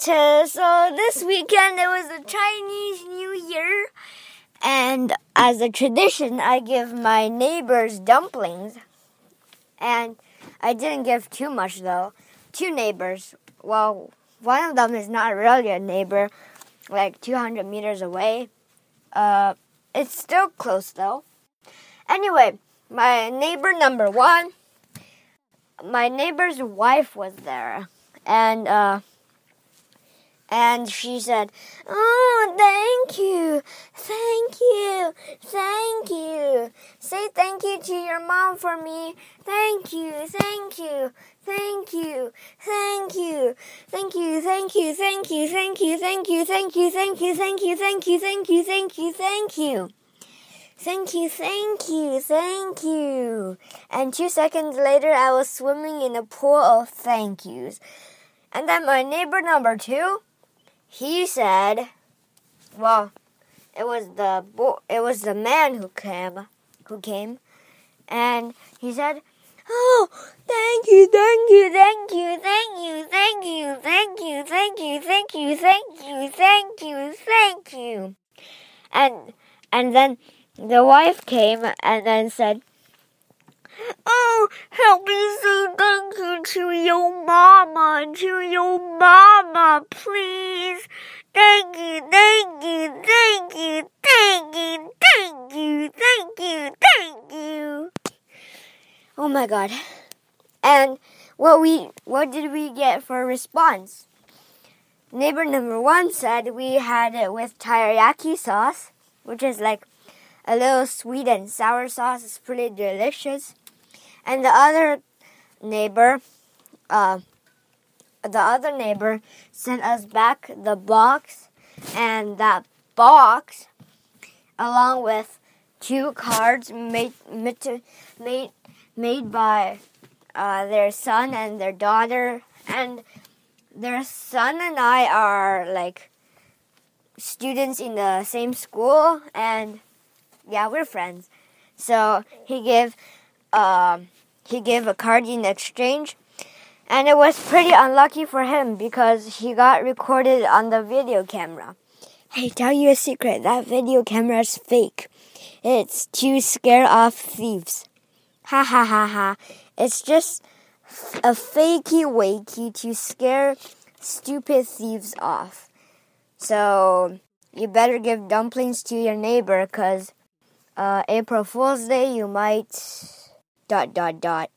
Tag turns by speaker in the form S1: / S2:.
S1: to, so this weekend it was a Chinese New Year, and as a tradition, I give my neighbors dumplings, and I didn't give too much though. Two neighbors. Well, one of them is not really a neighbor, like 200 meters away. Uh, it's still close though. Anyway, my neighbor number one, my neighbor's wife was there, and uh, and she said, "Oh, thank you, thank you, thank you. Say thank you to your mom for me. Thank you, thank you, thank you, thank you, thank you, thank you, thank you, thank you, thank you, thank you, thank you, thank you, thank you, thank you, thank you, thank you." Thank you, thank you, thank you. And two seconds later, I was swimming in a pool of thank yous. And then my neighbor number two, he said, well, it was the bo- it was the man who came, who came, and he said, "Oh, thank you, thank you, thank you, thank you, thank you, thank you, thank you, thank you, thank you, thank you, thank you," and and then the wife came and then said, Oh, help me say thank you to your mama, to your mama, please. Thank you, thank you, thank you, thank you, thank you, thank you, thank you. Oh my god. And what we what did we get for a response? Neighbor number one said we had it with teriyaki sauce, which is like a little sweet and sour sauce. It's pretty delicious. And the other neighbor, uh, the other neighbor sent us back the box, and that box, along with two cards made made made by uh, their son and their daughter, and their son and I are like students in the same school, and yeah, we're friends. So he gave um, he gave a card in exchange, and it was pretty unlucky for him because he got recorded on the video camera. Hey, tell you a secret. That video camera is fake. It's to scare off thieves. Ha ha ha ha. It's just a fakey wakey to scare stupid thieves off. So you better give dumplings to your neighbor because uh, April Fool's Day you might dot dot dot.